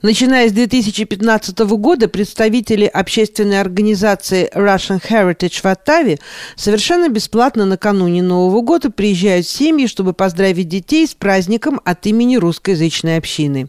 Начиная с 2015 года представители общественной организации Russian Heritage в Оттаве совершенно бесплатно накануне Нового года приезжают в семьи, чтобы поздравить детей с праздником от имени русскоязычной общины.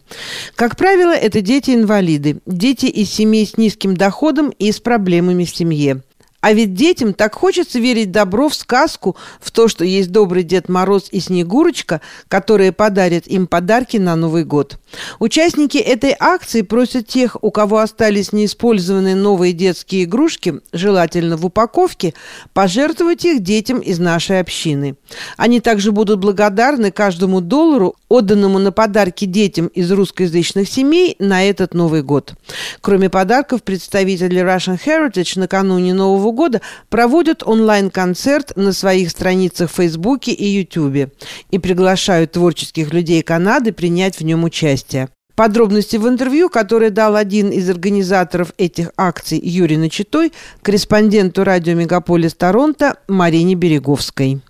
Как правило, это дети-инвалиды, дети из семей с низким доходом и с проблемами в семье. А ведь детям так хочется верить добро в сказку, в то, что есть добрый Дед Мороз и Снегурочка, которые подарят им подарки на Новый год. Участники этой акции просят тех, у кого остались неиспользованные новые детские игрушки, желательно в упаковке, пожертвовать их детям из нашей общины. Они также будут благодарны каждому доллару, отданному на подарки детям из русскоязычных семей на этот Новый год. Кроме подарков, представители Russian Heritage накануне Нового года проводят онлайн-концерт на своих страницах в Фейсбуке и Ютубе и приглашают творческих людей Канады принять в нем участие. Подробности в интервью, которое дал один из организаторов этих акций Юрий Начитой, корреспонденту радио «Мегаполис Торонто» Марине Береговской.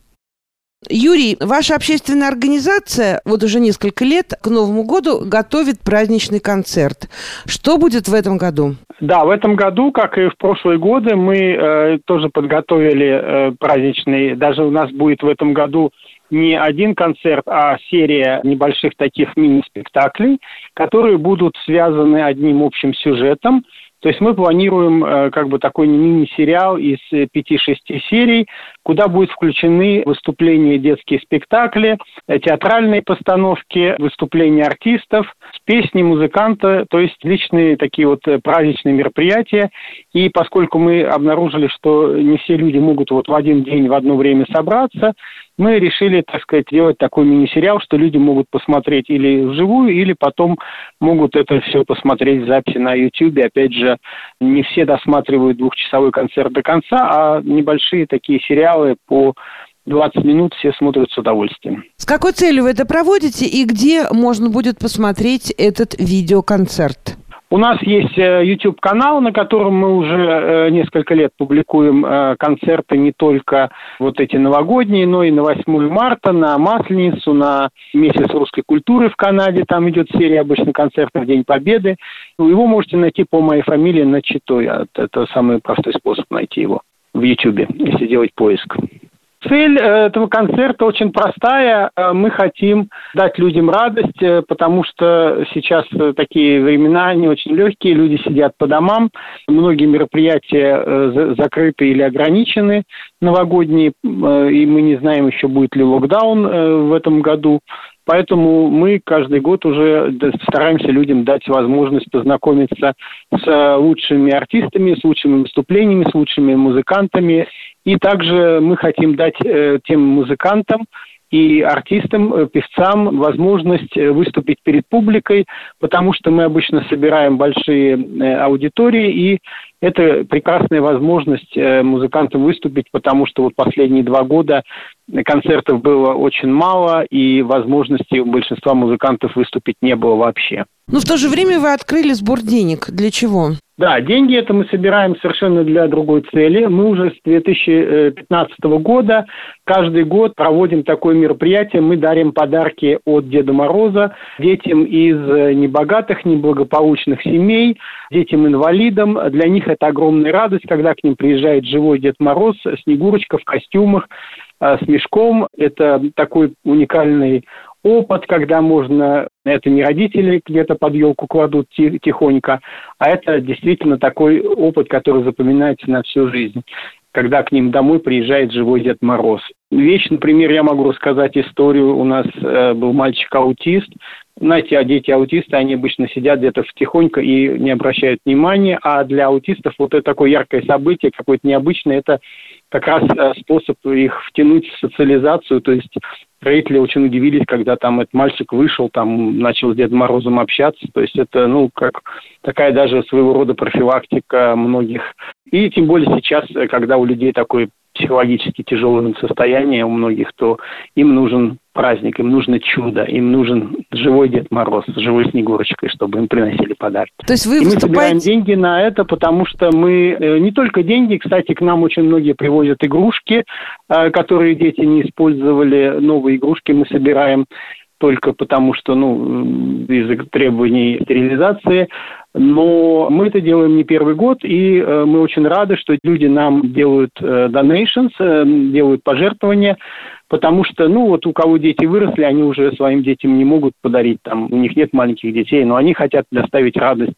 Юрий, ваша общественная организация вот уже несколько лет к Новому году готовит праздничный концерт. Что будет в этом году? Да, в этом году, как и в прошлые годы, мы э, тоже подготовили э, праздничный. Даже у нас будет в этом году не один концерт, а серия небольших таких мини-спектаклей, которые будут связаны одним общим сюжетом. То есть мы планируем э, как бы такой мини-сериал из э, пяти-шести серий, куда будут включены выступления детские спектакли, э, театральные постановки, выступления артистов, песни музыканта, то есть личные такие вот праздничные мероприятия. И поскольку мы обнаружили, что не все люди могут вот в один день в одно время собраться, мы решили, так сказать, делать такой мини-сериал, что люди могут посмотреть или вживую, или потом могут это все посмотреть в записи на YouTube. Опять же, не все досматривают двухчасовой концерт до конца, а небольшие такие сериалы по 20 минут все смотрят с удовольствием. С какой целью вы это проводите и где можно будет посмотреть этот видеоконцерт? У нас есть э, YouTube-канал, на котором мы уже э, несколько лет публикуем э, концерты не только вот эти новогодние, но и на 8 марта, на Масленицу, на месяц русской культуры в Канаде. Там идет серия обычно концертов День Победы. Его можете найти по моей фамилии на Читой. Это самый простой способ найти его в YouTube, если делать поиск. Цель э, этого концерта очень простая. Э, мы хотим дать людям радость, э, потому что сейчас такие времена не очень легкие, люди сидят по домам, многие мероприятия закрыты или ограничены новогодние, и мы не знаем еще будет ли локдаун в этом году. Поэтому мы каждый год уже стараемся людям дать возможность познакомиться с лучшими артистами, с лучшими выступлениями, с лучшими музыкантами. И также мы хотим дать э, тем музыкантам, и артистам, э, певцам возможность э, выступить перед публикой, потому что мы обычно собираем большие аудитории, и это прекрасная возможность музыкантам выступить, потому что вот последние два года концертов было очень мало, и возможности у большинства музыкантов выступить не было вообще. Но в то же время вы открыли сбор денег. Для чего? Да, деньги это мы собираем совершенно для другой цели. Мы уже с 2015 года каждый год проводим такое мероприятие. Мы дарим подарки от Деда Мороза детям из небогатых, неблагополучных семей, детям-инвалидам. Для них это огромная радость, когда к ним приезжает живой Дед Мороз, Снегурочка в костюмах, э, с мешком. Это такой уникальный опыт, когда можно, это не родители где-то под елку кладут тихонько, а это действительно такой опыт, который запоминается на всю жизнь когда к ним домой приезжает живой Дед Мороз. Вещь, например, я могу рассказать историю. У нас э, был мальчик-аутист. Знаете, а дети аутисты, они обычно сидят где-то тихонько и не обращают внимания, а для аутистов вот это такое яркое событие, какое-то необычное, это как раз э, способ их втянуть в социализацию, то есть Родители очень удивились, когда там этот мальчик вышел, там начал с Дедом Морозом общаться. То есть это, ну, как такая даже своего рода профилактика многих. И тем более сейчас, когда у людей такой психологически тяжелом состоянии у многих, то им нужен праздник, им нужно чудо, им нужен живой Дед Мороз с живой Снегурочкой, чтобы им приносили подарки. То есть вы и выступаете... мы собираем деньги на это, потому что мы э, не только деньги, кстати, к нам очень многие привозят игрушки, э, которые дети не использовали, новые игрушки мы собираем. только потому, что, ну, из-за требований стерилизации. Но мы это делаем не первый год, и э, мы очень рады, что люди нам делают э, donations, э, делают пожертвования, потому что, ну, вот у кого дети выросли, они уже своим детям не могут подарить, там, у них нет маленьких детей, но они хотят доставить радость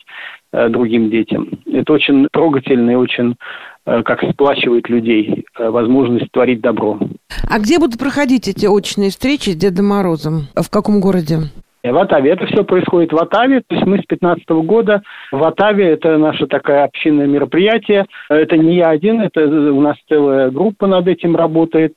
другим детям. Это очень трогательно и очень, как сплачивает людей, возможность творить добро. А где будут проходить эти очные встречи с Дедом Морозом? В каком городе? В Атаве. Это все происходит в Атаве. То есть мы с 2015 года в Атаве. Это наше такое общинное мероприятие. Это не я один, это у нас целая группа над этим работает.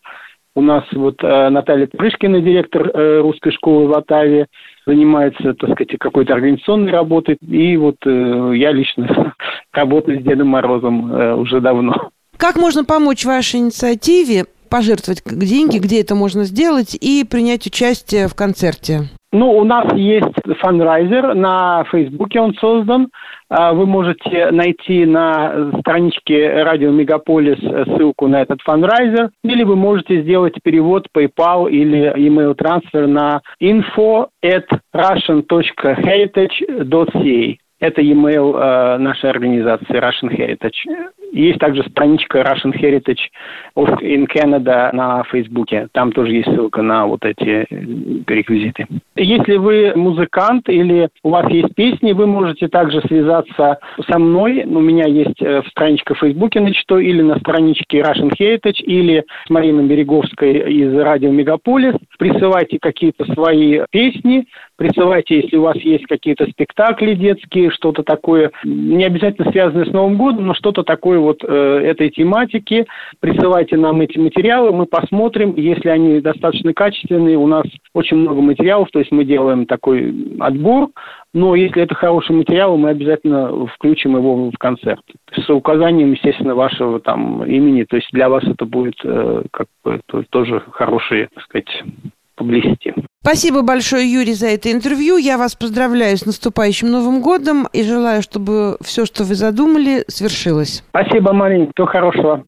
У нас вот э, Наталья Прышкина, директор э, русской школы в Оттаве, занимается, так сказать, какой-то организационной работой. И вот э, я лично работаю с Дедом Морозом уже давно. Как можно помочь вашей инициативе, пожертвовать деньги, где это можно сделать, и принять участие в концерте? Ну, у нас есть fundraiser, на Фейсбуке он создан. А, вы можете найти на страничке Радио Мегаполис ссылку на этот fundraiser, или вы можете сделать перевод PayPal или email transfer на info at russian.heritage.ca. Это e-mail э, нашей организации Russian Heritage. Есть также страничка Russian Heritage in Canada на Фейсбуке. Там тоже есть ссылка на вот эти реквизиты. Если вы музыкант или у вас есть песни, вы можете также связаться со мной. У меня есть э, страничка в Фейсбуке на что или на страничке Russian Heritage, или с Мариной Береговской из радио Мегаполис. Присылайте какие-то свои песни, присылайте, если у вас есть какие-то спектакли детские, что-то такое, не обязательно связанное с Новым годом, но что-то такое вот э, этой тематики. Присылайте нам эти материалы, мы посмотрим. Если они достаточно качественные, у нас очень много материалов, то есть мы делаем такой отбор. Но если это хороший материал, мы обязательно включим его в концерт. С указанием, естественно, вашего там имени. То есть для вас это будет э, как бы тоже хороший, так сказать, publicity. Спасибо большое, Юрий, за это интервью. Я вас поздравляю с наступающим Новым годом и желаю, чтобы все, что вы задумали, свершилось. Спасибо, Марин. Всего хорошего.